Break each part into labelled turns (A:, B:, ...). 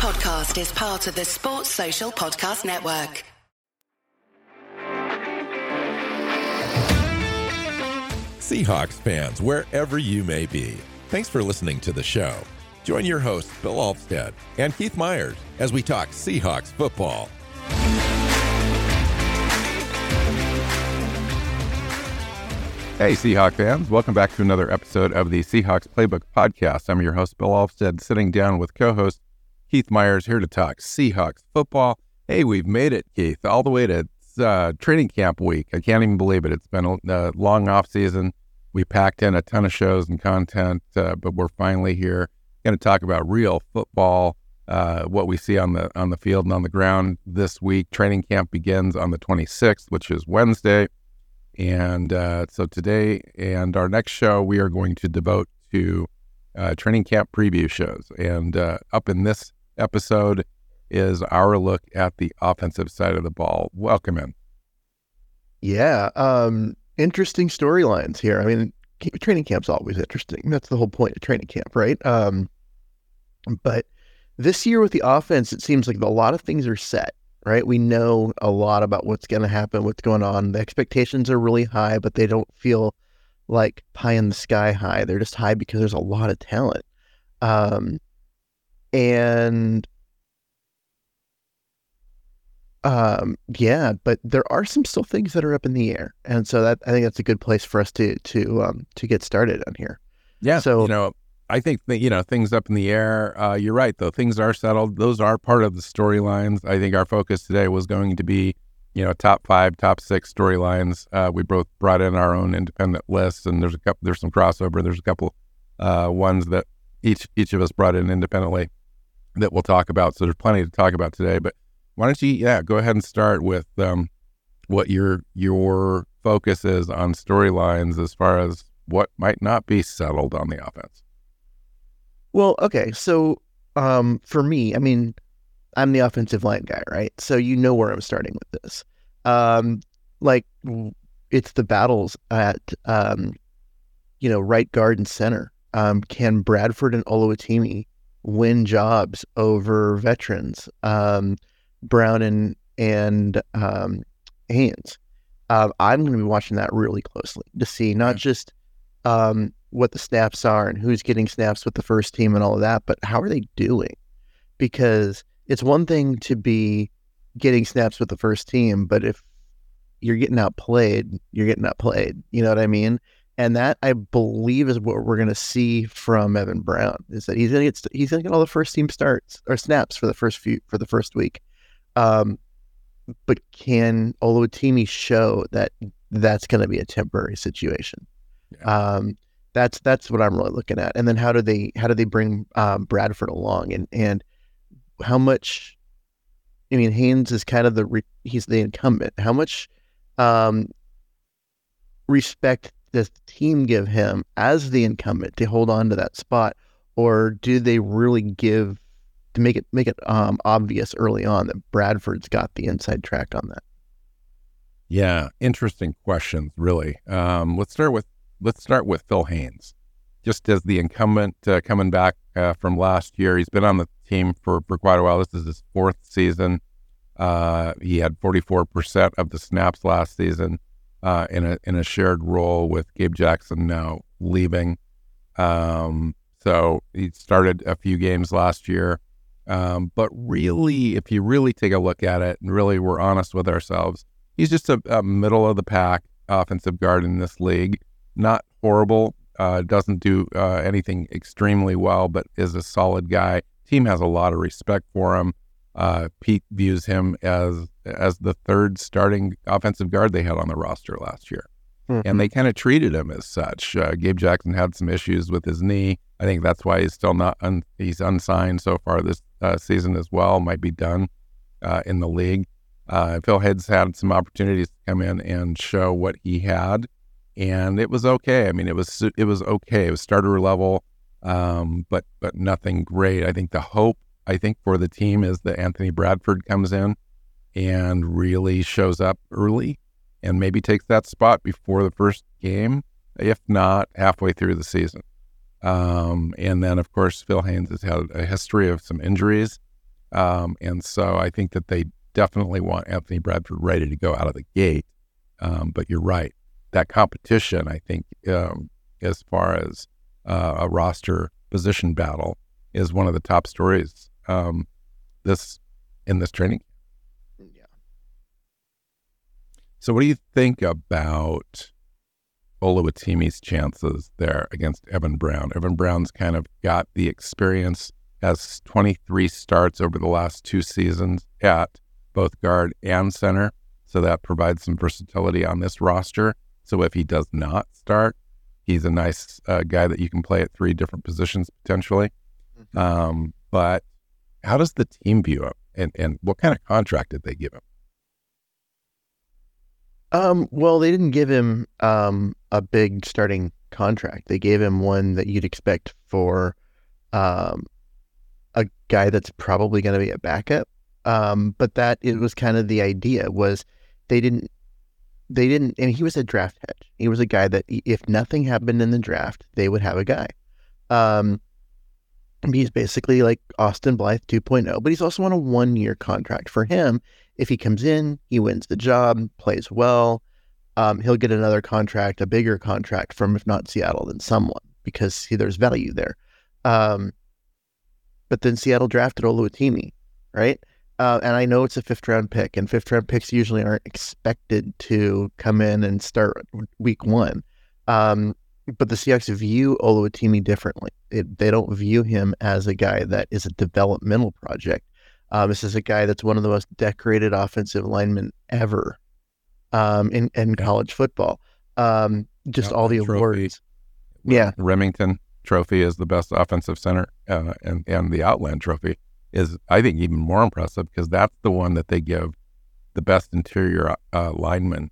A: podcast is part of the Sports Social Podcast Network.
B: Seahawks fans, wherever you may be, thanks for listening to the show. Join your hosts, Bill Alvstad and Keith Myers, as we talk Seahawks football.
C: Hey, Seahawks fans. Welcome back to another episode of the Seahawks Playbook Podcast. I'm your host, Bill Alvstad, sitting down with co host Keith Myers here to talk Seahawks football. Hey, we've made it, Keith, all the way to uh, training camp week. I can't even believe it. It's been a, a long off season. We packed in a ton of shows and content, uh, but we're finally here. Going to talk about real football, uh, what we see on the on the field and on the ground this week. Training camp begins on the 26th, which is Wednesday, and uh, so today and our next show we are going to devote to uh, training camp preview shows. And uh, up in this episode is our look at the offensive side of the ball. Welcome in.
D: Yeah. Um, interesting storylines here. I mean, training camp's always interesting. That's the whole point of training camp, right? Um, but this year with the offense, it seems like a lot of things are set, right? We know a lot about what's going to happen, what's going on. The expectations are really high, but they don't feel like pie in the sky high. They're just high because there's a lot of talent. Um, and um, yeah, but there are some still things that are up in the air, and so that I think that's a good place for us to to um to get started on here.
C: Yeah. So you know, I think that you know things up in the air. Uh, you're right, though. Things are settled. Those are part of the storylines. I think our focus today was going to be, you know, top five, top six storylines. Uh, we both brought in our own independent lists, and there's a couple. There's some crossover. There's a couple uh, ones that each each of us brought in independently that we'll talk about. So there's plenty to talk about today, but why don't you, yeah, go ahead and start with um, what your your focus is on storylines as far as what might not be settled on the offense.
D: Well, okay, so um, for me, I mean, I'm the offensive line guy, right? So you know where I'm starting with this. Um, like it's the battles at um, you know right guard and center. Um, can Bradford and Oluwatimi win jobs over veterans? Um, Brown and and um, Haynes. Uh, I'm going to be watching that really closely to see not just um, what the snaps are and who's getting snaps with the first team and all of that, but how are they doing? Because it's one thing to be getting snaps with the first team, but if you're getting outplayed, you're getting outplayed. You know what I mean? And that I believe is what we're going to see from Evan Brown is that he's going to get he's going to get all the first team starts or snaps for the first few for the first week. Um, but can Oluwatimi show that that's going to be a temporary situation? Yeah. Um, that's that's what I'm really looking at. And then how do they how do they bring um, Bradford along and and how much? I mean, Haynes is kind of the re, he's the incumbent. How much um, respect does the team give him as the incumbent to hold on to that spot, or do they really give to make it make it um, obvious early on that Bradford's got the inside track on that.
C: Yeah, interesting questions, really. Um, let's start with let's start with Phil Haynes. Just as the incumbent uh, coming back uh, from last year, he's been on the team for, for quite a while. This is his fourth season. Uh, he had 44% of the snaps last season uh, in a in a shared role with Gabe Jackson now leaving. Um, so he started a few games last year. Um, but really, if you really take a look at it and really we're honest with ourselves, he's just a, a middle of the pack offensive guard in this league. Not horrible, uh, doesn't do uh, anything extremely well, but is a solid guy. Team has a lot of respect for him. Uh, Pete views him as as the third starting offensive guard they had on the roster last year, mm-hmm. and they kind of treated him as such. Uh, Gabe Jackson had some issues with his knee. I think that's why he's still not un- he's unsigned so far this uh, season as well. Might be done uh, in the league. Uh, Phil Haynes had some opportunities to come in and show what he had, and it was okay. I mean, it was it was okay. It was starter level, um, but but nothing great. I think the hope I think for the team is that Anthony Bradford comes in and really shows up early and maybe takes that spot before the first game, if not halfway through the season. Um, and then, of course, Phil Haynes has had a history of some injuries. Um, and so I think that they definitely want Anthony Bradford ready to go out of the gate. Um, but you're right. That competition, I think, um, as far as uh, a roster position battle, is one of the top stories um, this in this training.
D: Yeah.
C: So, what do you think about Oluwatimi's chances there against Evan Brown? Evan Brown's kind of got the experience, has 23 starts over the last two seasons at both guard and center. So that provides some versatility on this roster. So if he does not start, he's a nice uh, guy that you can play at three different positions potentially. Mm-hmm. Um, but how does the team view him, and and what kind of contract did they give him?
D: Um, well, they didn't give him um, a big starting contract. They gave him one that you'd expect for um, a guy that's probably going to be a backup. Um, but that it was kind of the idea was they didn't they didn't and he was a draft hedge. He was a guy that if nothing happened in the draft, they would have a guy. Um, he's basically like Austin Blythe 2.0, but he's also on a one year contract. For him, if he comes in, he wins the job, plays well, um, he'll get another contract, a bigger contract from, if not Seattle, then someone, because see, there's value there. Um, but then Seattle drafted Oluwatimi, right? Uh, and I know it's a fifth round pick, and fifth round picks usually aren't expected to come in and start week one. Um, but the Seahawks view Oluwatimi differently. It, they don't view him as a guy that is a developmental project. Um, this is a guy that's one of the most decorated offensive linemen ever um, in, in college football. Um, just all the trophy. awards.
C: Yeah. Remington Trophy is the best offensive center, uh, and, and the Outland Trophy is, I think, even more impressive because that's the one that they give the best interior uh, lineman,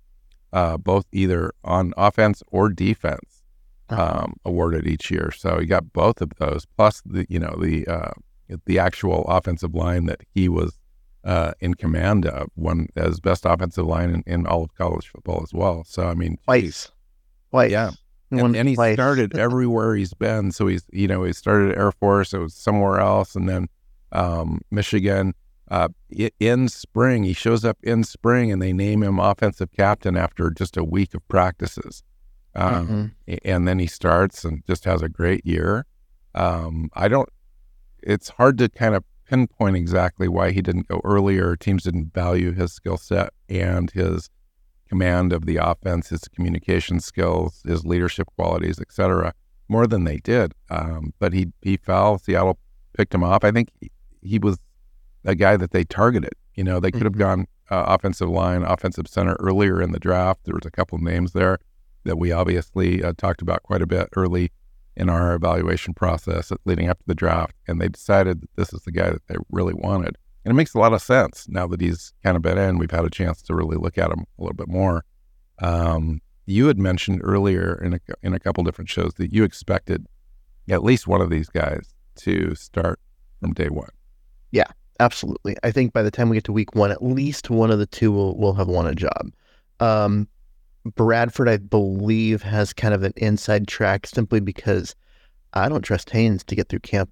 C: uh, both either on offense or defense, uh-huh. um, awarded each year. So you got both of those, plus the you know the uh, the actual offensive line that he was uh, in command of, one as best offensive line in, in, all of college football as well. So I mean,
D: twice, twice,
C: yeah. And, and he twice. started everywhere he's been. So he's, you know, he started Air Force, it was somewhere else, and then um, Michigan. Uh, in spring, he shows up in spring, and they name him offensive captain after just a week of practices. Um, mm-hmm. And then he starts and just has a great year. Um, I don't. It's hard to kind of pinpoint exactly why he didn't go earlier. Teams didn't value his skill set and his command of the offense, his communication skills, his leadership qualities, etc., more than they did. Um, but he he fell. Seattle picked him off. I think he was a guy that they targeted. You know, they could have mm-hmm. gone uh, offensive line, offensive center earlier in the draft. There was a couple of names there that we obviously uh, talked about quite a bit early in our evaluation process leading up to the draft, and they decided that this is the guy that they really wanted. And it makes a lot of sense now that he's kind of been in. We've had a chance to really look at him a little bit more. Um, you had mentioned earlier in a, in a couple different shows that you expected at least one of these guys to start from day one.
D: Yeah, absolutely. I think by the time we get to week one, at least one of the two will, will have won a job. Um, Bradford, I believe, has kind of an inside track simply because I don't trust Haynes to get through camp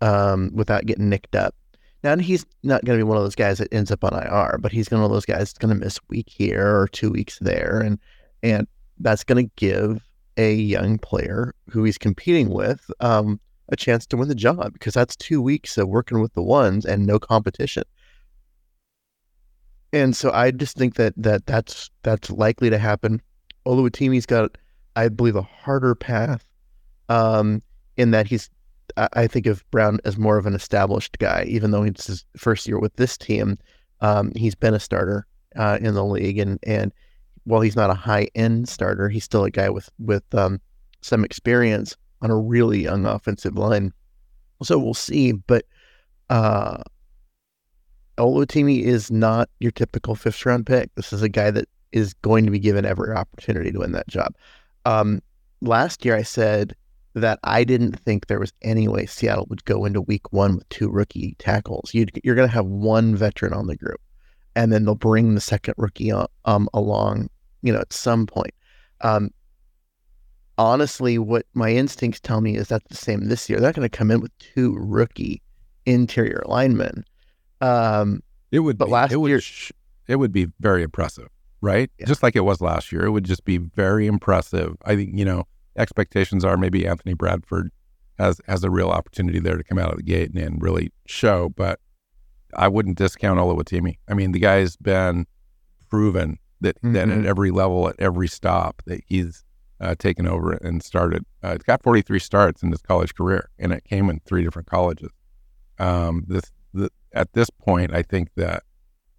D: um, without getting nicked up. Now, he's not going to be one of those guys that ends up on IR, but he's one of those guys that's going to miss a week here or two weeks there, and and that's going to give a young player who he's competing with um, a chance to win the job because that's two weeks of working with the ones and no competition. And so I just think that that that's that's likely to happen. Oluwatimi's got, I believe, a harder path, um, in that he's. I, think of Brown as more of an established guy, even though it's his first year with this team. Um, he's been a starter uh, in the league, and and while he's not a high end starter, he's still a guy with with um, some experience on a really young offensive line. So we'll see, but uh, Oluwatimi is not your typical fifth round pick. This is a guy that is going to be given every opportunity to win that job. Um, last year, I said that I didn't think there was any way Seattle would go into week one with two rookie tackles. you are going to have one veteran on the group, and then they'll bring the second rookie on, um, along, you know, at some point. Um, honestly, what my instincts tell me is that's the same this year. They're not going to come in with two rookie interior linemen Um,
C: It would
D: But
C: be,
D: last
C: it would
D: year-
C: sh- it would be very impressive, right?
D: Yeah.
C: Just like it was last year. It would just be very impressive. I think, you know, expectations are maybe Anthony Bradford has has a real opportunity there to come out of the gate and, and really show, but I wouldn't discount Oluwatimi. I mean, the guy's been proven that that
D: Mhm.
C: at every level, at every stop, that he's uh, taken over and started. Uh, he's got 43 starts in his college career, and it came in three different colleges. Um, this at this point, I think that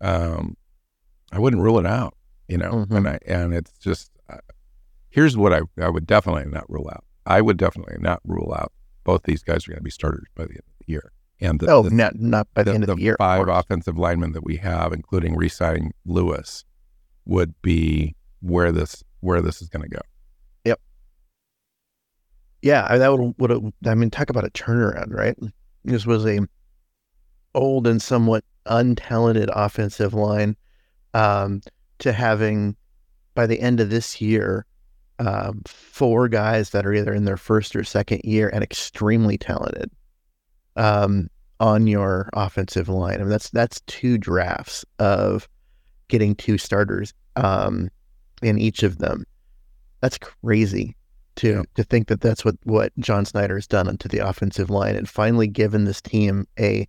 C: um, I wouldn't rule it out. You know,
D: Mhm.
C: and I and it's just uh, here's what I I would definitely not rule out. I would definitely not rule out both these guys are going to be starters by the end of the year. And the,
D: oh,
C: the,
D: not not by the, end of the year. of
C: five
D: course.
C: offensive linemen that we have, including re-signing Lewis, would be where this where this is going to go. Yep.
D: Yeah, I- that would would I mean, talk about a turnaround, right? This was a old and somewhat untalented offensive line um, to having by the end of this year um, four guys that are either in their first or second year and extremely talented um, on your offensive line. I mean, that's that's two drafts of getting two starters um, in each of them. That's crazy to
C: Yeah.
D: to think that that's what what John Schneider has done onto the offensive line and finally given this team a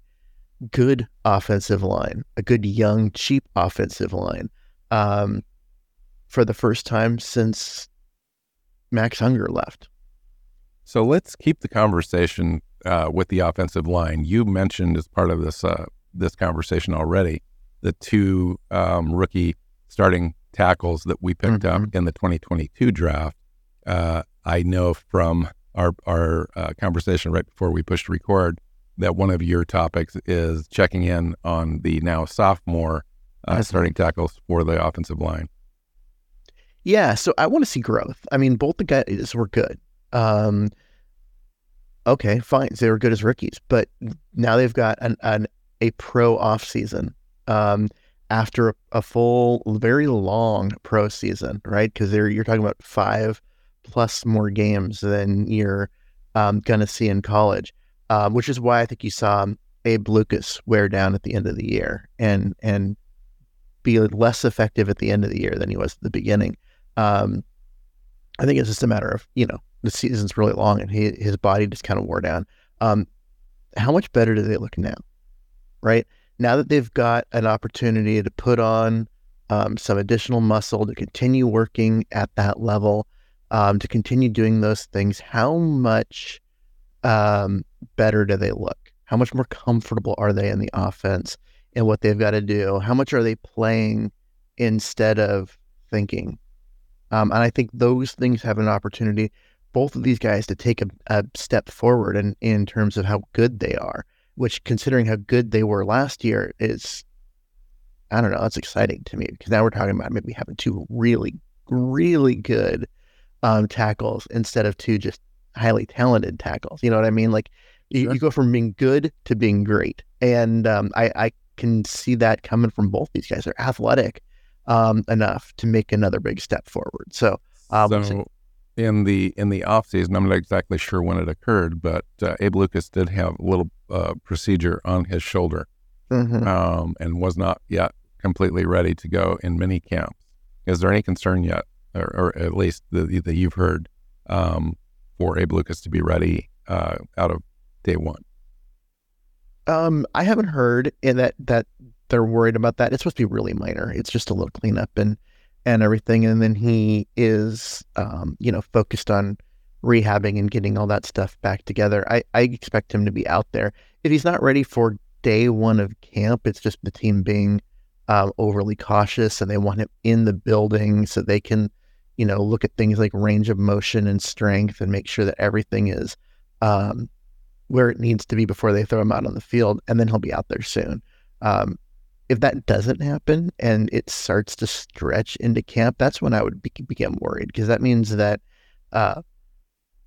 D: good offensive line, a good young cheap offensive line, um, for the first time since Max Unger left.
C: So let's keep the conversation uh, with the offensive line. You mentioned as part of this uh, this conversation already the two um, rookie starting tackles that we picked up in the 2022 draft. Uh, I know from our our uh, conversation right before we pushed record that one of your topics is checking in on the now sophomore uh, starting tackles for the offensive line.
D: Yeah, so I want to see growth. I mean, both the guys were good. Um, okay, fine, they were good as rookies, but now they've got an, an a pro off season um, after a, a full, very long pro season, right? Because they're you're talking about five plus more games than you're um, gonna see in college, um, which is why I think you saw Abe Lucas wear down at the end of the year and and be less effective at the end of the year than he was at the beginning. Um, I think it's just a matter of you know the season's really long and he, his body just kind of wore down. Um, how much better do they look now? Right now that they've got an opportunity to put on um, some additional muscle to continue working at that level, um, to continue doing those things. How much um, better do they look? How much more comfortable are they in the offense and what they've got to do? How much are they playing instead of thinking? Um, and I think those things have an opportunity, both of these guys, to take a, a step forward in, in terms of how good they are, which, considering how good they were last year, is, I don't know, it's exciting to me because now we're talking about maybe having two really, really good um, tackles instead of two just highly talented tackles. You know what I mean? Like you,
C: Sure.
D: you go from being good to being great. And um, I, I can see that coming from both these guys. They're athletic um, enough to make another big step forward. So, we'll
C: so in the in the off season, I'm not exactly sure when it occurred, but uh, Abe Lucas did have a little uh, procedure on his shoulder
D: Mhm.
C: um, and was not yet completely ready to go in mini camps. Is there any concern yet, or, or at least that, that you've heard, um, for Abe Lucas to be ready uh, out of day one?
D: Um, I haven't heard that that they're worried about that. It's supposed to be really minor. It's just a little cleanup and and everything. And then he is, um, you know, focused on rehabbing and getting all that stuff back together. I I expect him to be out there. If he's not ready for day one of camp, it's just the team being um, overly cautious and they want him in the building so they can, you know, look at things like range of motion and strength and make sure that everything is um, where it needs to be before they throw him out on the field, and then he'll be out there soon. Um, if that doesn't happen and it starts to stretch into camp, that's when I would be, become worried because that means that uh,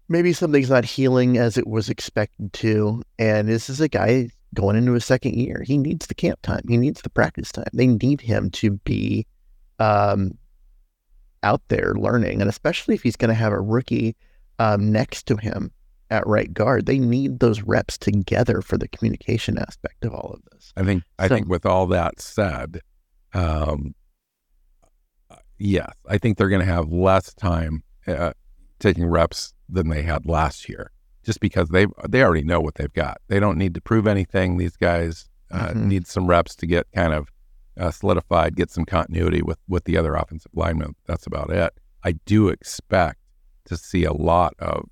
D: maybe something's not healing as it was expected to. And this is a guy going into his second year. He needs the camp time. He needs the practice time. They need him to be um, out there learning, and especially if he's going to have a rookie um, next to him at right guard. They need those reps together for the communication aspect of all of this.
C: I think I
D: So-
C: think with all that said, um, yes, I think they're going to have less time uh, taking reps than they had last year, just because they they already know what they've got. They don't need to prove anything. These guys uh,
D: Mhm.
C: need some reps to get kind of uh, solidified, get some continuity with with the other offensive linemen. That's about it. I do expect to see a lot of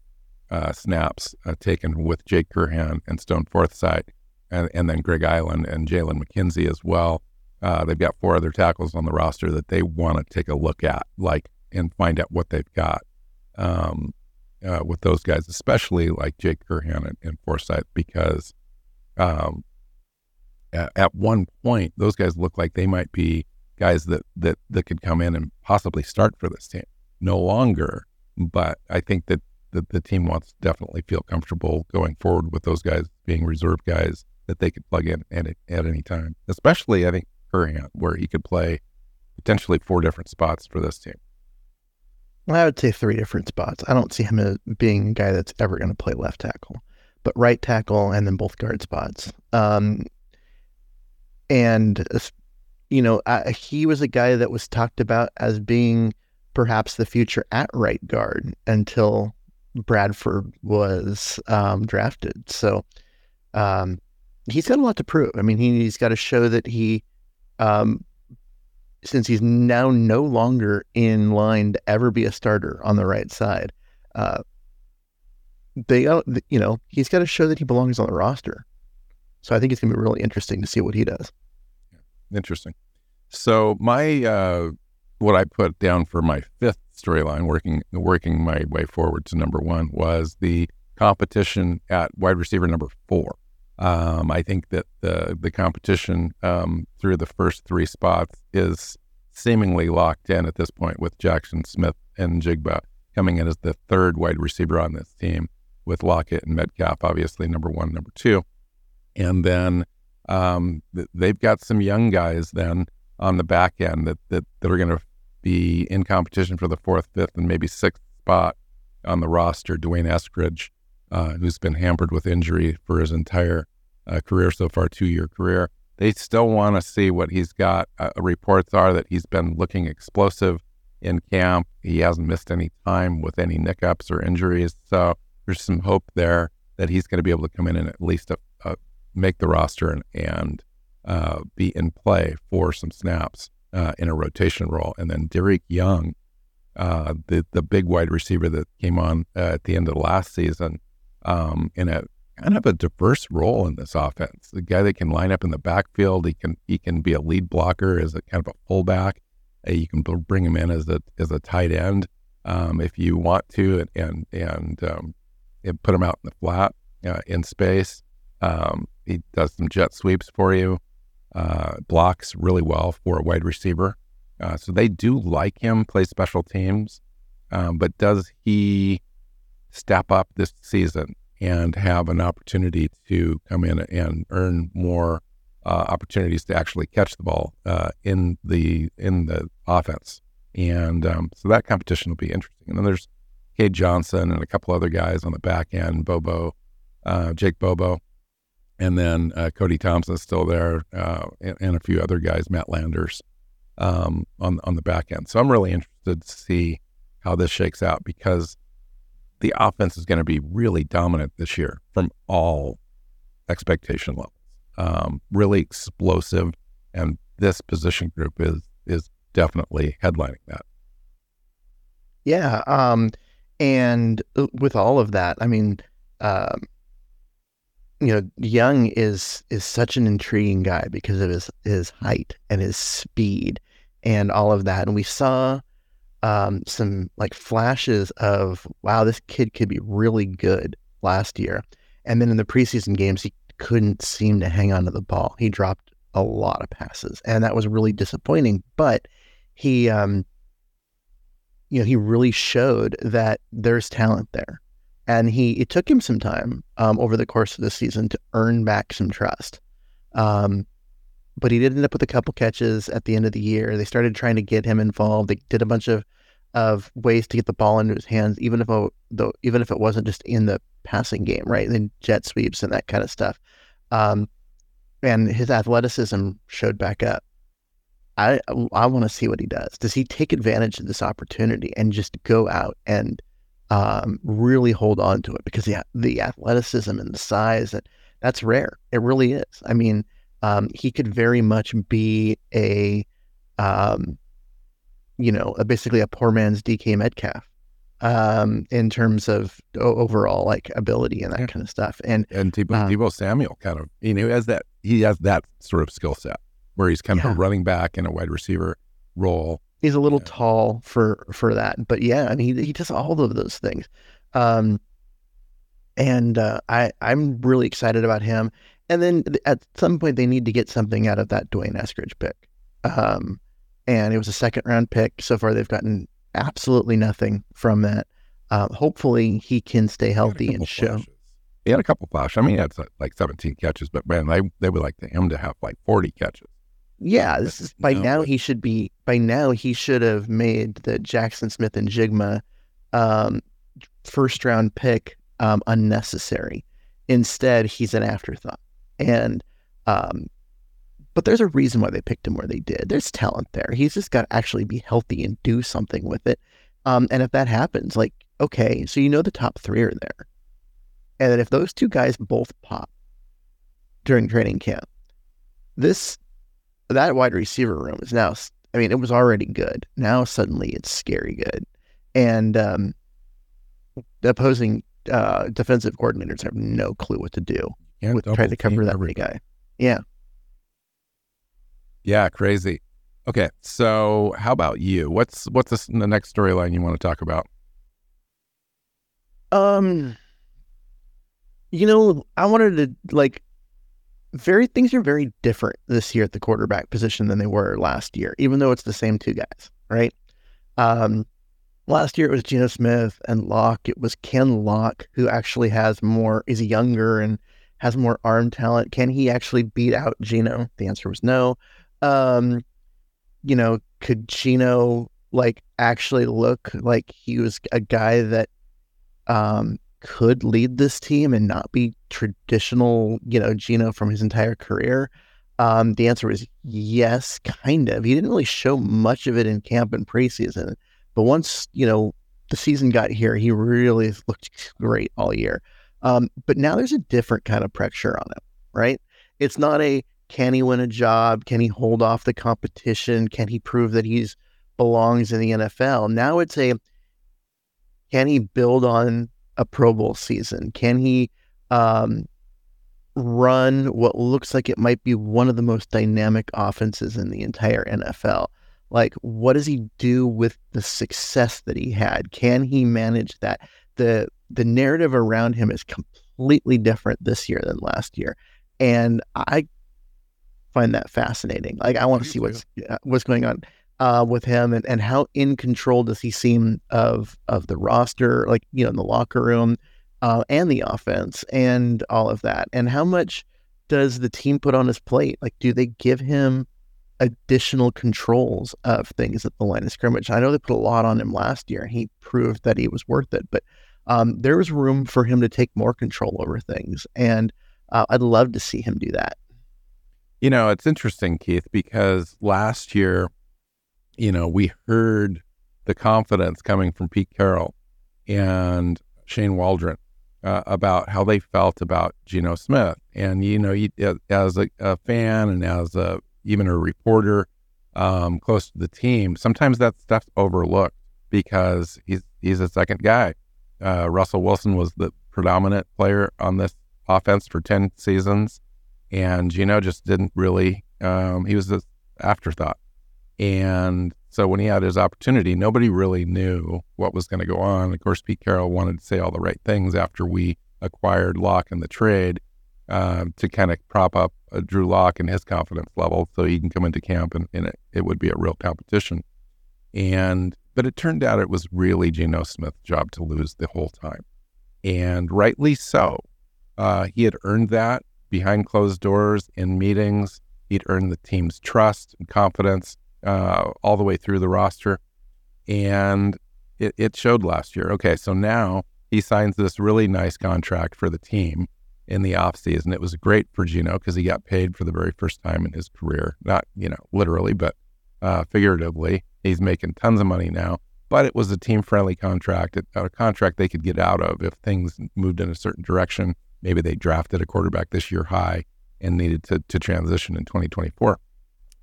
C: uh, snaps uh, taken with Jake Curhan and Stone Forsythe, and, and then Greg Eiland and Jalen McKenzie as well. Uh, they've got four other tackles on the roster that they want to take a look at, like and find out what they've got um, uh, with those guys, especially like Jake Curhan and, and Forsythe, because um, at, at one point those guys look like they might be guys that that that could come in and possibly start for this team. No longer, but I think that the, the team wants to definitely feel comfortable going forward with those guys being reserve guys that they could plug in at, at any time. Especially, I think Curhan, where he could play potentially four different spots for this team.
D: I would say three different spots. I don't see him as being a guy that's ever going to play left tackle, but right tackle and then both guard spots. Um, and uh, you know, he was a guy that was talked about as being perhaps the future at right guard until Bradford was um, drafted. So um, he's got a lot to prove. I mean, he, he's got to show that he, um, since he's now no longer in line to ever be a starter on the right side, uh, they, you know, he's got to show that he belongs on the roster. So I think it's going to be really interesting to see what he does.
C: Interesting. So my uh, what I put down for my fifth storyline, working working my way forward to number one, was the competition at wide receiver number four. Um, I think that the the competition um, through the first three spots is seemingly locked in at this point, with Jackson Smith and Jigba coming in as the third wide receiver on this team, with Lockett and Metcalf obviously number one, number two, and then um, they've got some young guys then on the back end that that, that are going to be in competition for the fourth, fifth, and maybe sixth spot on the roster. D'Wayne Eskridge, uh, who's been hampered with injury for his entire uh, career so far, two year career. They still want to see what he's got. Uh, reports are that he's been looking explosive in camp. He hasn't missed any time with any nickups or injuries. So there's some hope there that he's going to be able to come in and at least uh, make the roster and, and uh, be in play for some snaps uh, in a rotation role. And then Dareke Young, uh, the the big wide receiver that came on uh, at the end of the last season, um, in a kind of a diverse role in this offense. The guy that can line up in the backfield, he can he can be a lead blocker as a kind of a fullback. Uh, you can br- bring him in as a as a tight end um, if you want to, and and and, um, and put him out in the flat uh, in space. Um, he does some jet sweeps for you, uh, blocks really well for a wide receiver. Uh, so they do like him, play special teams. Um, but does he step up this season and have an opportunity to come in and earn more uh, opportunities to actually catch the ball uh, in the in the offense? And um, so that competition will be interesting. And then there's Cade Johnson and a couple other guys on the back end, Bobo, uh, Jake Bobo, and then uh, Cody Thompson's still there, uh, and, and a few other guys, Matt Landers, um, on on the back end. So I'm really interested to see how this shakes out because the offense is going to be really dominant this year from all expectation levels. Um, really explosive, and this position group is is definitely headlining that.
D: Yeah. Um, and uh, with all of that, I mean, um, you know, Young is is such an intriguing guy because of his his height and his speed and all of that. And we saw um, some like flashes of wow, this kid could be really good last year. And then in the preseason games, he couldn't seem to hang on to the ball. He dropped a lot of passes, and that was really disappointing. But he, um, you know, he really showed that there's talent there, and he it took him some time um, over the course of the season to earn back some trust. Um, but he did end up with a couple catches at the end of the year. They started trying to get him involved. They did a bunch of of ways to get the ball into his hands, even if it, though even if it wasn't just in the passing game, right? And jet sweeps and that kind of stuff. Um, and his athleticism showed back up. I I want to see what he does. Does he take advantage of this opportunity and just go out and um, really hold on to it? Because the the athleticism and the size and that's rare. It really is. I mean, um, he could very much be a, um, you know, a, basically a poor man's DK Metcalf um, in terms of overall like ability and that yeah. kind of stuff. And
C: and Deebo, um, Deebo Samuel kind of you know has that he has that sort of skill set where he's kind yeah. of a running back in a wide receiver role.
D: He's a little yeah. tall for for that, but yeah, I mean he, he does all of those things. Um, and uh, I I'm really excited about him. And then at some point they need to get something out of that D'Wayne Eskridge pick. Um, and it was a second round pick. So far they've gotten absolutely nothing from that. Uh, hopefully he can stay healthy and show.
C: Flashes. He had a couple flashes. I mean, he had like 17 catches, but man, they, they would like him to have like 40 catches.
D: Yeah, this is by no, now he should be by now he should have made the Jackson Smith-Njigba um, first round pick um, unnecessary. Instead, he's an afterthought. And um, but there's a reason why they picked him where they did. There's talent there. He's just got to actually be healthy and do something with it. Um, and if that happens, like, okay, so you know the top three are there. And then if those two guys both pop during training camp, this that wide receiver room is now I mean, it was already good. Now suddenly it's scary good. And um, the opposing uh, defensive coordinators have no clue what to do yeah, with trying to cover that big guy. Yeah.
C: Yeah, crazy. Okay, so how about you? What's what's the, the next storyline you want to talk about?
D: Um, you know, I wanted to like very things are very different this year at the quarterback position than they were last year, even though it's the same two guys, right? Um, last year it was Geno Smith and Lock. It was Ken Lock who actually has more is younger and has more arm talent. Can he actually beat out Geno? The answer was no. Um, you know, could Geno like actually look like he was a guy that um could lead this team and not be traditional, you know, Geno from his entire career? Um, the answer was yes, kind of. He didn't really show much of it in camp and preseason, but once you know the season got here, he really looked great all year. Um, but now there's a different kind of pressure on him, right? It's not a can he win a job? Can he hold off the competition? Can he prove that he's belongs in the NFL? Now it's a can he build on a Pro Bowl season? Can he um, run what looks like it might be one of the most dynamic offenses in the entire NFL? Like, what does he do with the success that he had? Can he manage that? The the narrative around him is completely different this year than last year. And I find that fascinating. Like I want to see what's uh, what's going on uh, with him and, and how in control does he seem of of the roster, like you know, in the locker room, uh, and the offense and all of that, and how much does the team put on his plate? Like, do they give him additional controls of things at the line of scrimmage? I know they put a lot on him last year, and he proved that he was worth it, but um, there was room for him to take more control over things, and uh, I'd love to see him do that.
C: You know, it's interesting, Keith, because last year, you know, we heard the confidence coming from Pete Carroll and Shane Waldron uh, about how they felt about Geno Smith. And, you know, he, as a, a, fan and as a, even a reporter um, close to the team, sometimes that stuff's overlooked because he's, he's a second guy. Uh, Russell Wilson was the predominant player on this offense for 10 seasons and Geno just didn't really. Um, he was an afterthought, and so when he had his opportunity, nobody really knew what was going to go on. Of course, Pete Carroll wanted to say all the right things after we acquired Lock in the trade uh, to kind of prop up uh, Drew Lock and his confidence level, so he can come into camp and, and it, it would be a real competition. And but it turned out it was really Geno Smith's job to lose the whole time, and rightly so. Uh, he had earned that behind closed doors in meetings. He'd earned the team's trust and confidence uh, all the way through the roster. And it, it showed last year. Okay, so now he signs this really nice contract for the team in the offseason. It was great for Geno because he got paid for the very first time in his career. Not, you know, literally, but uh, figuratively. He's making tons of money now. But it was a team friendly contract, a contract they could get out of if things moved in a certain direction. Maybe they drafted a quarterback this year high and needed to, to transition in 2024.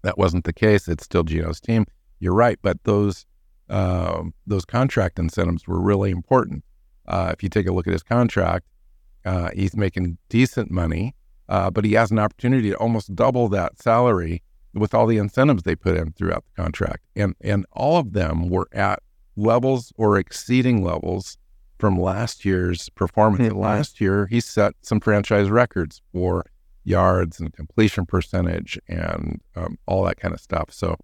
C: That wasn't the case. It's still Geno's team. You're right, but those uh, those contract incentives were really important. Uh, if you take a look at his contract, uh, he's making decent money, uh, but he has an opportunity to almost double that salary with all the incentives they put in throughout the contract, and and all of them were at levels or exceeding levels from last year's performance. Mm-hmm. Last year, he set some franchise records for yards and completion percentage and um, all that kind of stuff. So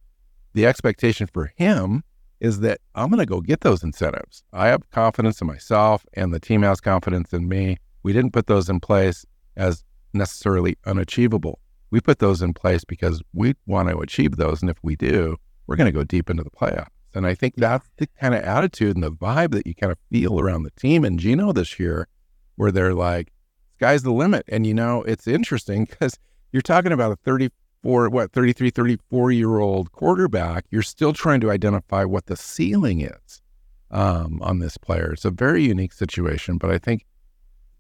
C: the expectation for him is that I'm going to go get those incentives. I have confidence in myself, and the team has confidence in me. We didn't put those in place as necessarily unachievable. We put those in place because we want to achieve those. And if we do, we're going to go deep into the playoffs. And I think that's the kind of attitude and the vibe that you kind of feel around the team and Geno this year, where they're like, sky's the limit. And, you know, it's interesting because you're talking about a 34, what, 33, 34 year old quarterback. You're still trying to identify what the ceiling is um, on this player. It's a very unique situation, but I think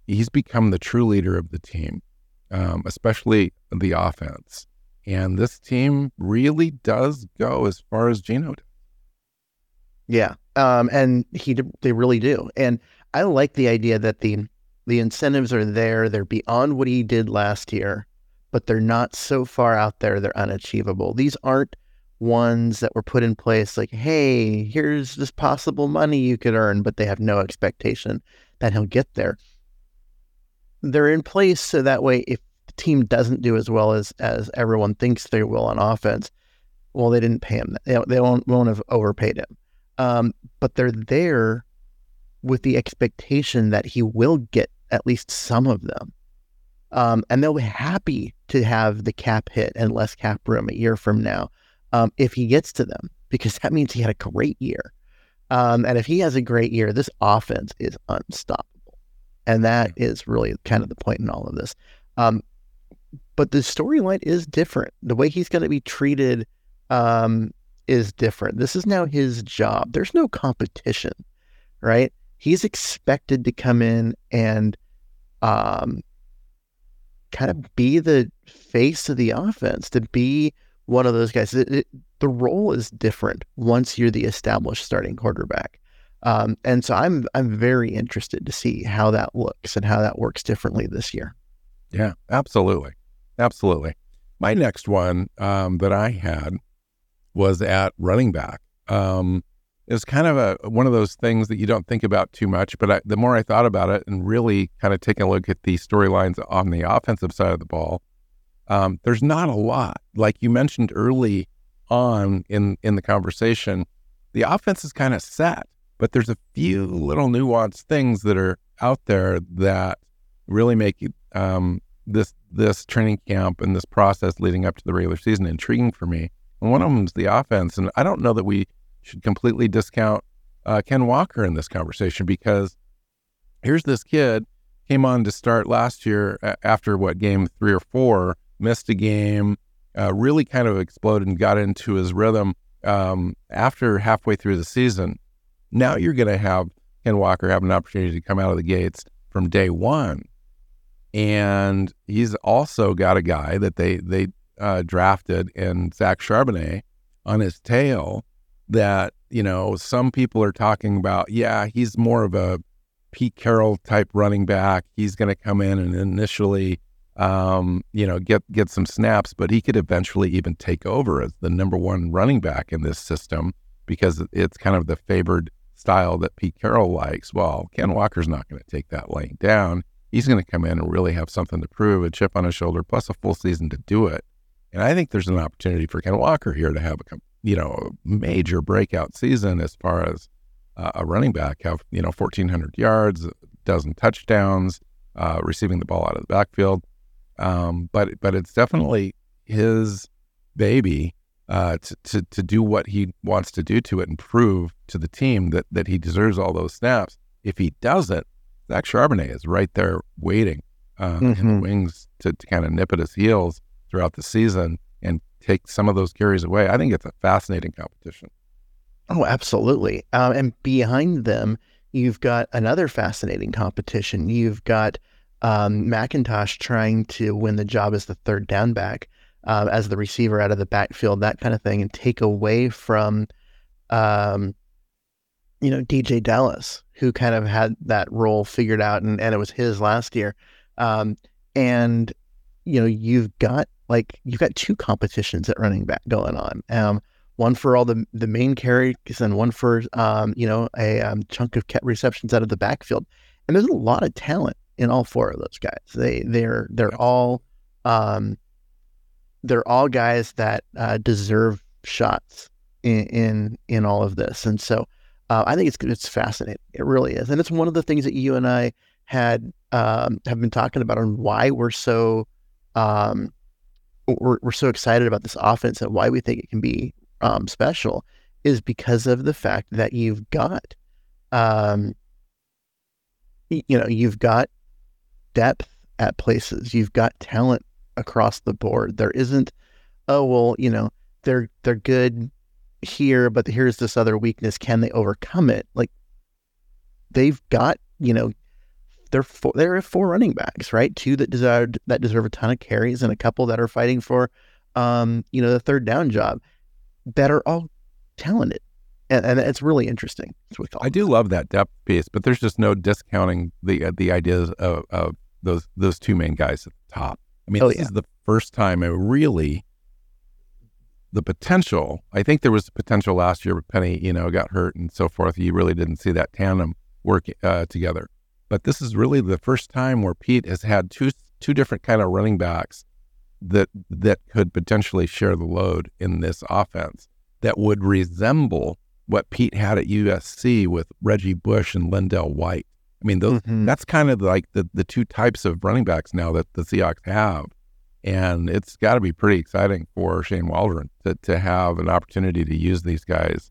C: he's become the true leader of the team, um, especially the offense. And this team really does go as far as Geno does.
D: Yeah, um, and he they really do. And I like the idea that the the incentives are there; they're beyond what he did last year, but they're not so far out there they're unachievable. These aren't ones that were put in place like, hey, here's this possible money you could earn, but they have no expectation that he'll get there they're in place so that way if the team doesn't do as well as as everyone thinks they will on offense, well, they didn't pay him. They, they won't won't have overpaid him. Um, but they're there with the expectation that he will get at least some of them. Um, and they'll be happy to have the cap hit and less cap room a year from now um, if he gets to them, because that means he had a great year. Um, and if he has a great year, this offense is unstoppable. And that is really kind of the point in all of this. Um, but the storyline is different. The way he's going to be treated um, is different. This is now his job. There's no competition, right? He's expected to come in and um, kind of be the face of the offense, to be one of those guys. It, it, the role is different once you're the established starting quarterback. Um, and so I'm I'm very interested to see how that looks and how that works differently this year.
C: Yeah, absolutely, absolutely. My next one um, that I had was at running back. Um, it's kind of a one of those things that you don't think about too much, but I, the more I thought about it and really kind of taking a look at the storylines on the offensive side of the ball, um, there's not a lot. Like you mentioned early on in in the conversation, the offense is kind of set. But there's a few little nuanced things that are out there that really make um, this this training camp and this process leading up to the regular season intriguing for me. And one of them is the offense. And I don't know that we should completely discount uh, Ken Walker in this conversation because here's this kid came on to start last year after what game three or four missed a game, uh, really kind of exploded and got into his rhythm um, after halfway through the season. Now you're going to have Ken Walker have an opportunity to come out of the gates from day one. And he's also got a guy that they they uh, drafted in Zach Charbonnet on his tail that, you know, some people are talking about, yeah, he's more of a Pete Carroll type running back. He's going to come in and initially, um, you know, get get some snaps, but he could eventually even take over as the number one running back in this system because it's kind of the favored style that Pete Carroll likes. Well, Ken Walker's not going to take that laying down. He's going to come in and really have something to prove, a chip on his shoulder, plus a full season to do it. And I think there's an opportunity for Ken Walker here to have a you know major breakout season as far as uh, a running back, have you know 1,400 yards, a dozen touchdowns, uh, receiving the ball out of the backfield. Um, but but it's definitely his baby uh, to, to, to do what he wants to do to it and prove to the team that, that he deserves all those snaps. If he doesn't, Zach Charbonnet is right there waiting uh, in the
D: Mhm.
C: wings to, to kind of nip at his heels throughout the season and take some of those carries away. I think it's a fascinating competition.
D: Oh, absolutely. Um, and behind them, you've got another fascinating competition. You've got um, McIntosh trying to win the job as the third down back, uh, as the receiver out of the backfield, that kind of thing, and take away from, um, you know, DeeJay Dallas, who kind of had that role figured out, and, and it was his last year. Um, and you know, you've got like you've got two competitions at running back going on. Um, one for all the the main carries and one for um, you know a um, chunk of receptions out of the backfield. And there's a lot of talent in all four of those guys. They they're they're all um, they're all guys that uh, deserve shots in, in in all of this. And so uh, I think it's it's fascinating. It really is, and it's one of the things that you and I had um, have been talking about on why we're so um, we're, we're so excited about this offense and why we think it can be um, special is because of the fact that you've got, um, you know, you've got depth at places, you've got talent across the board. There isn't, oh well, you know, they're they're good here, but here's this other weakness. Can they overcome it? Like they've got, you know, they're four, there are four running backs, right? Two that deserve that deserve a ton of carries, and a couple that are fighting for, um, you know, the third down job. That are all talented, and, and it's really interesting. With all
C: I do love that depth piece, but there's just no discounting the uh, the ideas of, of those those two main guys at the top. I mean,
D: Oh,
C: this
D: yeah.
C: is the first time I really the potential. I think there was potential last year, but Penny, you know, got hurt and so forth. You really didn't see that tandem work uh, together. But this is really the first time where Pete has had two two different kind of running backs that that could potentially share the load in this offense that would resemble what Pete had at USC with Reggie Bush and LenDale White. I mean, those
D: Mhm.
C: that's kind of like the the two types of running backs now that the Seahawks have. And it's got to be pretty exciting for Shane Waldron to, to have an opportunity to use these guys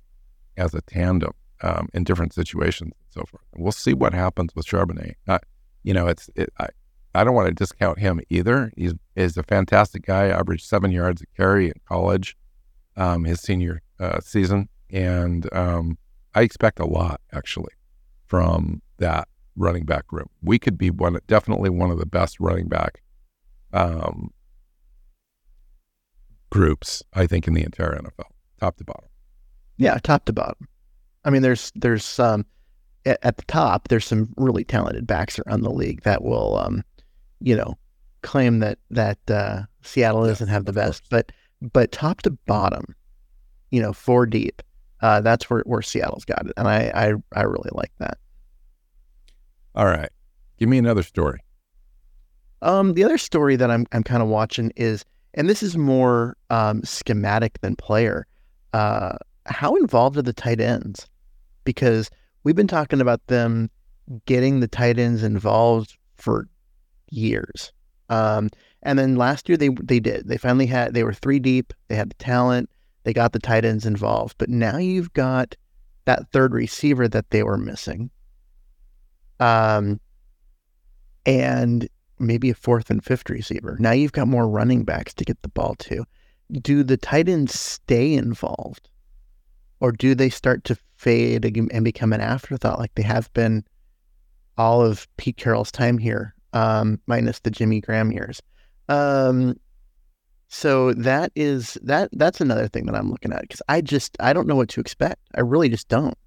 C: as a tandem um, in different situations so forth. We'll see what happens with Charbonnet. Uh, you know, it's it, I, I don't want to discount him either. He's is a fantastic guy. Averaged seven yards a carry in college, um, his senior uh, season, and um, I expect a lot actually from that running back room. We could be one, definitely one of the best running back um, groups, I think, in the entire NFL, top to bottom.
D: Yeah, top to bottom. I mean, there's there's some at, at the top. There's some really talented backs around the league that will, um, you know, claim that that uh, Seattle doesn't have the best,
C: course.
D: but but top to bottom, you know, four deep. Uh, that's where, where Seattle's got it, and I, I I really like that.
C: All right, give me another story.
D: Um, the other story that I'm I'm kind of watching is, and this is more um, schematic than player. Uh, how involved are the tight ends? Because we've been talking about them getting the tight ends involved for years. Um, and then last year they they did. They finally had they were three deep. They had the talent. They got the tight ends involved. But now you've got that third receiver that they were missing. Um, and maybe a fourth and fifth receiver. Now you've got more running backs to get the ball to. Do the tight ends stay involved? Or do they start to fade and become an afterthought like they have been all of Pete Carroll's time here, um, minus the Jimmy Graham years? Um, so that is that that's another thing that I'm looking at because I just I don't know what to expect. I really just don't.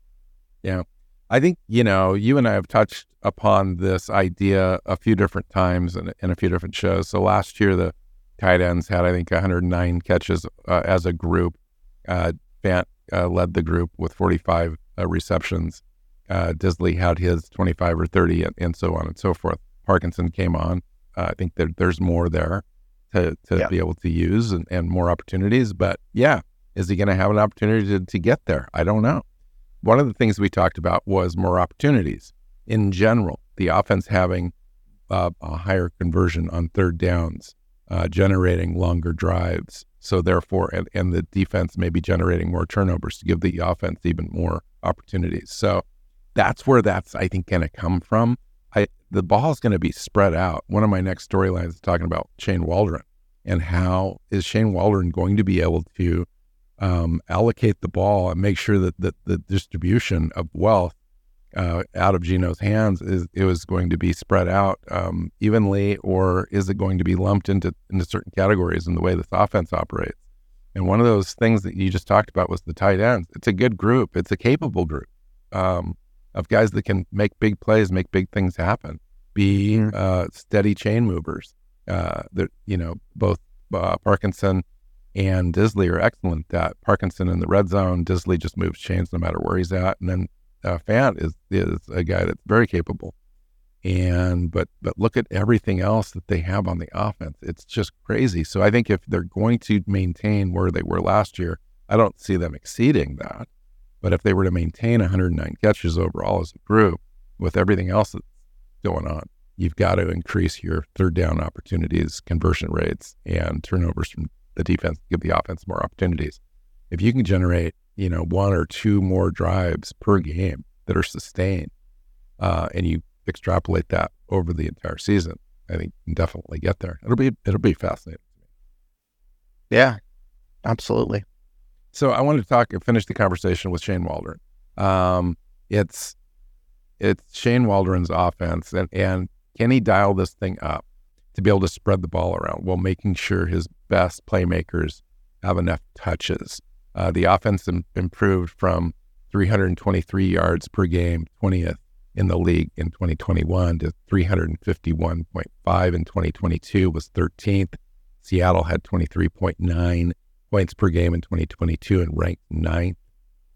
D: Yeah.
C: I think, you know, you and I have touched upon this idea a few different times in, in a few different shows. So last year, the tight ends had, I think, 109 catches uh, as a group. Uh, Fant uh, led the group with 45 uh, receptions. Uh, Dissly had his 25 or 30, and, and so on and so forth. Parkinson came on. Uh, I think there, there's more there to, to
D: Yeah.
C: be able to use and, and more opportunities. But yeah, is he going to have an opportunity to, to get there? I don't know one of the things we talked about was more opportunities in general. The offense having uh, a higher conversion on third downs, uh, generating longer drives. So therefore, and, and the defense may be generating more turnovers to give the offense even more opportunities. So that's where that's I think going to come from. I the ball is going to be spread out. One of my next storylines is talking about Shane Waldron and how is Shane Waldron going to be able to um, allocate the ball and make sure that, that the distribution of wealth uh, out of Geno's hands is it was going to be spread out um, evenly, or is it going to be lumped into into certain categories in the way this offense operates? And one of those things that you just talked about was the tight ends. It's a good group. It's a capable group um, of guys that can make big plays, make big things happen, be mm-hmm. uh, steady chain movers. Uh, that you know both uh, Parkinson and Dissly are excellent at Parkinson in the red zone. Dissly just moves chains no matter where he's at, and then uh, Fant is is a guy that's very capable. And but but look at everything else that they have on the offense. It's just crazy. So I think if they're going to maintain where they were last year, I don't see them exceeding that. But if they were to maintain 109 catches overall as a group, with everything else that's going on, you've got to increase your third down opportunities, conversion rates, and turnovers from the defense, give the offense more opportunities. If you can generate you know, one or two more drives per game that are sustained, uh, and you extrapolate that over the entire season, I think you can definitely get there. It'll be it'll be fascinating.
D: Yeah, absolutely.
C: So I wanted to talk and finish the conversation with Shane Waldron. Um, it's it's Shane Waldron's offense, and and can he dial this thing up to be able to spread the ball around while making sure his best playmakers have enough touches uh, the offense Im- improved from 323 yards per game, 20th in the league in 2021, to 351.5 in 2022, was 13th. Seattle had 23.9 points per game in 2022 and ranked ninth,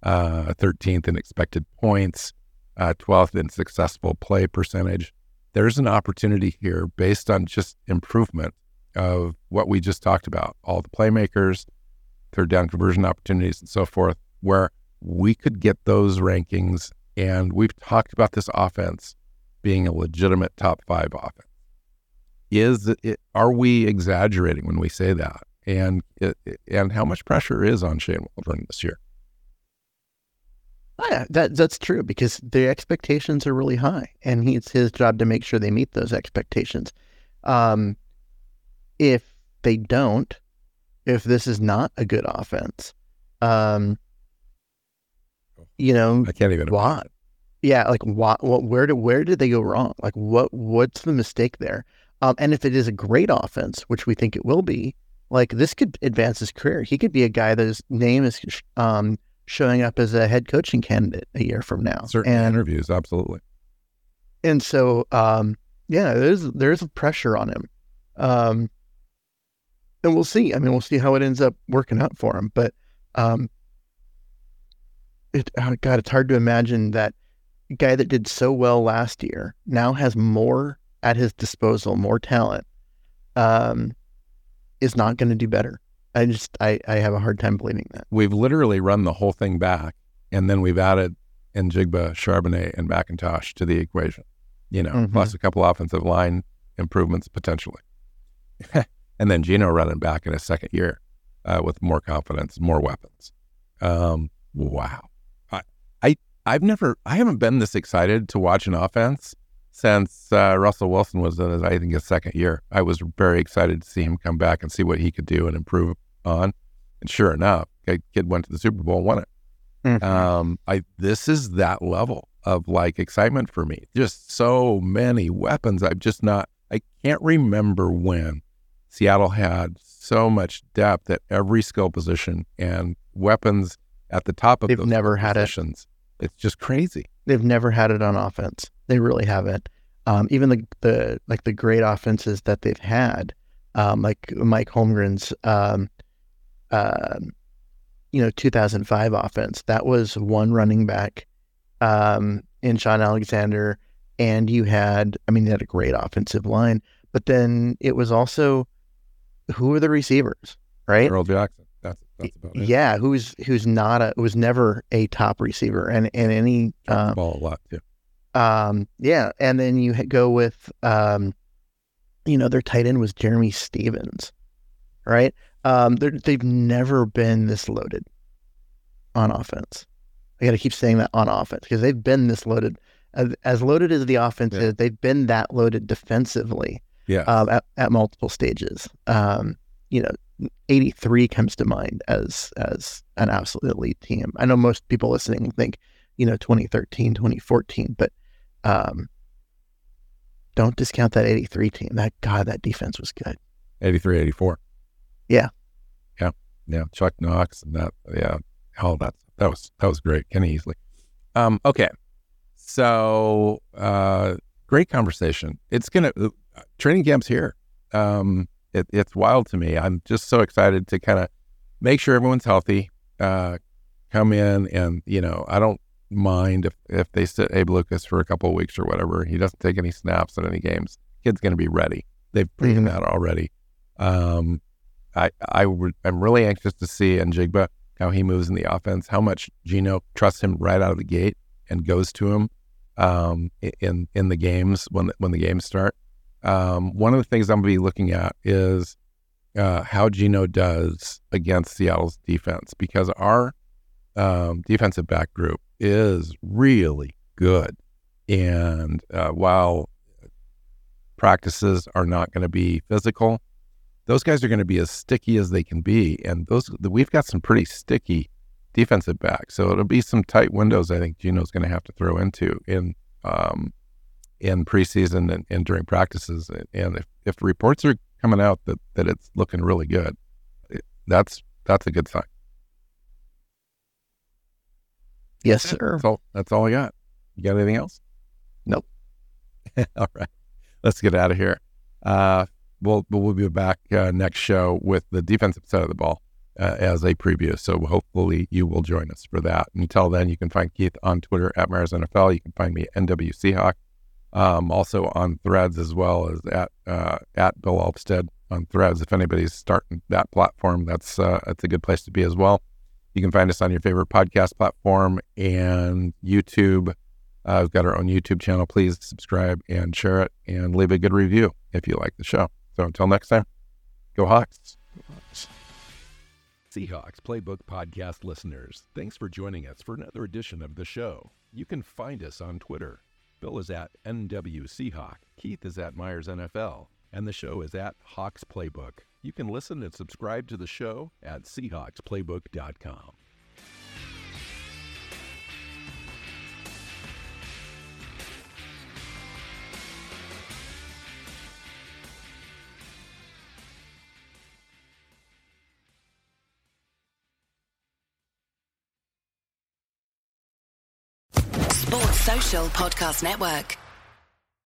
C: uh, 13th in expected points, uh, 12th in successful play percentage. There's an opportunity here based on just improvement of what we just talked about all the playmakers, third down conversion opportunities and so forth, where we could get those rankings. And we've talked about this offense being a legitimate top five offense. Is it, are we exaggerating when we say that? And and how much pressure is on Shane Waldron this year?
D: Oh, yeah, that that's true because the expectations are really high, and he, it's his job to make sure they meet those expectations. Um, if they don't, if this is not a good offense. Um, you know,
C: I can't even.
D: Why? Yeah, like what? What? Where did where did they go wrong? Like what? What's the mistake there? Um, and if it is a great offense, which we think it will be, like this could advance his career. He could be a guy whose name is um, showing up as a head coaching candidate a year from now.
C: Certain and, interviews, absolutely.
D: And so, um, yeah, there's there's pressure on him. Um, and we'll see. I mean, we'll see how it ends up working out for him. But um, it, oh God, it's hard to imagine that a guy that did so well last year now has more at his disposal, more talent, um, is not going to do better. I just, I, I have a hard time believing that.
C: We've literally run the whole thing back, and then we've added Njigba, Charbonnet, and McIntosh to the equation. You know, mm-hmm. plus a couple offensive line improvements potentially. and then Geno running back in his second year uh, with more confidence, more weapons. Um, wow, I, I I've never I haven't been this excited to watch an offense since uh, Russell Wilson was in I think his second year. I was very excited to see him come back and see what he could do and improve on. And sure enough, kid went to the Super Bowl and won it. Mm-hmm. Um, I this is that level of like excitement for me. Just so many weapons. I've just not. I can't remember when Seattle had so much depth at every skill position and weapons at the top of
D: They've never had
C: positions. It. It's just crazy.
D: They've never had it on offense. They really haven't. Um, even the the like the great offenses that they've had, um, like Mike Holmgren's, um, uh, you know, 2005 offense. That was one running back um, in Shaun Alexander, and you had, I mean, they had a great offensive line, but then it was also who are the receivers, right?
C: Darrell Jackson. That's that's about it.
D: Yeah, who's who's not a was never a top receiver, and and any
C: um, ball a lot too.
D: Um, yeah, and then you go with um, you know, their tight end was Jerramy Stevens, right? Um, they've never been this loaded on offense. I got to keep saying that on offense because they've been this loaded as, as loaded as the offense
C: Yeah.
D: is, they've been that loaded defensively
C: Yeah.
D: um, at, at multiple stages. Um, you know, 83 comes to mind as as an absolute elite team. I know most people listening think, you know, 2013, 2014, but um, don't discount that 83 team. That God, that defense was good.
C: 83, 84.
D: Yeah.
C: Yeah. Yeah. Chuck Knox and that. Yeah. All that that was that was great. Kenny Easley. Um, okay. So uh great conversation. It's gonna uh, training camp's here. Um it, it's wild to me. I'm just so excited to kind of make sure everyone's healthy. Uh come in and, you know, I don't mind if if they sit Abe Lucas for a couple of weeks or whatever. He doesn't take any snaps in any games. Kid's gonna be ready. They've proven
D: Mhm.
C: that already. Um, I I would I'm really anxious to see Njigba how he moves in the offense, how much Geno trusts him right out of the gate and goes to him um, in in the games when when the games start. Um, one of the things I'm gonna be looking at is uh, how Geno does against Seattle's defense because our um, defensive back group is really good, and uh, while practices are not going to be physical. Those guys are going to be as sticky as they can be, and those we've got some pretty sticky defensive backs. So it'll be some tight windows. I think Geno's going to have to throw into in um, in preseason and, and during practices. And if, if reports are coming out that that it's looking really good, it, that's that's a good sign.
D: Yes, sir.
C: That's all. That's all I got. You got anything else?
D: Nope.
C: all right. Let's get out of here. Uh, we'll we'll be back uh, next show with the defensive side of the ball uh, as a preview. So hopefully you will join us for that. Until then, you can find Keith on Twitter at Myers NFL. You can find me at NW Seahawk. Um, also on Threads as well as at uh, at Bill Alvstad on Threads. If anybody's starting that platform, that's uh, that's a good place to be as well. You can find us on your favorite podcast platform and YouTube. Uh, we've got our own YouTube channel. Please subscribe and share it and leave a good review if you like the show. So until next time, go Hawks.
B: Seahawks Playbook Podcast listeners, thanks for joining us for another edition of the show. You can find us on Twitter. Bill is at NW Seahawk, Keith is at Myers NFL, and the show is at Hawks Playbook. You can listen and subscribe to the show at SeahawksPlaybook.com.
A: Podcast Network.